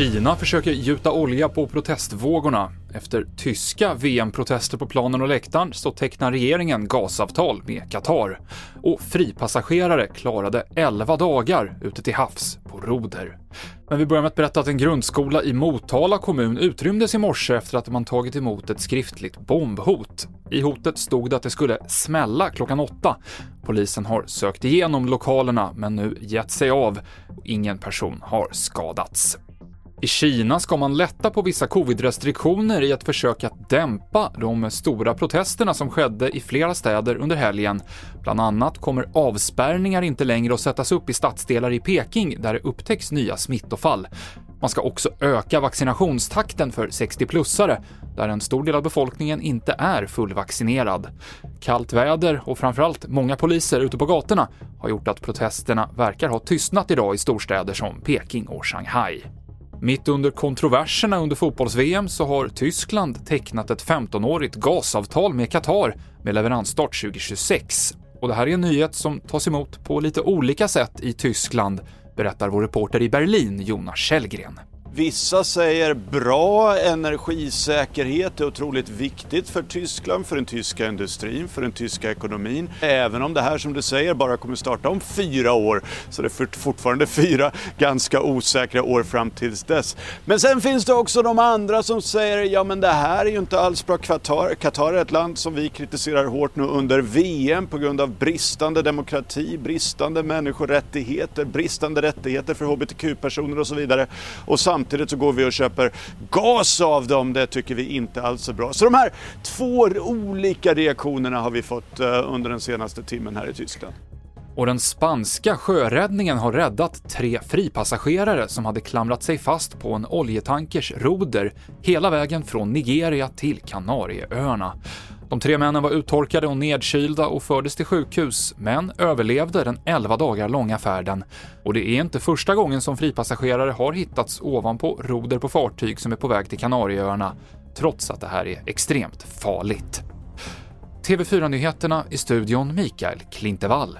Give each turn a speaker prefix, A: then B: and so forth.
A: Kina försöker gjuta olja på protestvågorna. Efter tyska VM-protester på planen och läktaren så tecknar regeringen gasavtal med Qatar. Och fripassagerare klarade 11 dagar ute till havs på roder. Men vi börjar med att berätta att en grundskola i Motala kommun utrymdes i morse efter att man tagit emot ett skriftligt bombhot. I hotet stod det att det skulle smälla klockan åtta. Polisen har sökt igenom lokalerna men nu gett sig av. Ingen person har skadats. I Kina ska man lätta på vissa covid-restriktioner i ett försök att dämpa de stora protesterna som skedde i flera städer under helgen. Bland annat kommer avspärrningar inte längre att sättas upp i stadsdelar i Peking där det upptäcks nya smittofall. Man ska också öka vaccinationstakten för 60-plussare, där en stor del av befolkningen inte är fullvaccinerad. Kallt väder och framförallt många poliser ute på gatorna har gjort att protesterna verkar ha tystnat idag i storstäder som Peking och Shanghai. Mitt under kontroverserna under fotbolls-VM så har Tyskland tecknat ett 15-årigt gasavtal med Qatar med leveransstart 2026. Och det här är en nyhet som tas emot på lite olika sätt i Tyskland, berättar vår reporter i Berlin, Jonas Källgren.
B: Vissa säger bra energisäkerhet är otroligt viktigt för Tyskland, för den tyska industrin, för den tyska ekonomin. Även om det här som du säger bara kommer starta om fyra år så det är fortfarande fyra ganska osäkra år fram tills dess. Men sen finns det också de andra som säger ja men det här är ju inte alls bra. Qatar, Qatar är ett land som vi kritiserar hårt nu under VM på grund av bristande demokrati, bristande människorättigheter, bristande rättigheter för hbtq-personer och så vidare. Och samtidigt så går vi och köper gas av dem. Det tycker vi inte alls är bra. Så de här två olika reaktionerna har vi fått eh, under den senaste timmen här i Tyskland.
A: Och den spanska sjöräddningen har räddat tre fripassagerare som hade klamrat sig fast på en oljetankers roder hela vägen från Nigeria till Kanarieöarna. De tre männen var uttorkade och nedkylda och fördes till sjukhus, men överlevde den 11 dagar långa färden. Och det är inte första gången som fripassagerare har hittats ovanpå roder på fartyg som är på väg till Kanarieöarna, trots att det här är extremt farligt. TV4-nyheterna i studion Mikael Klintevall.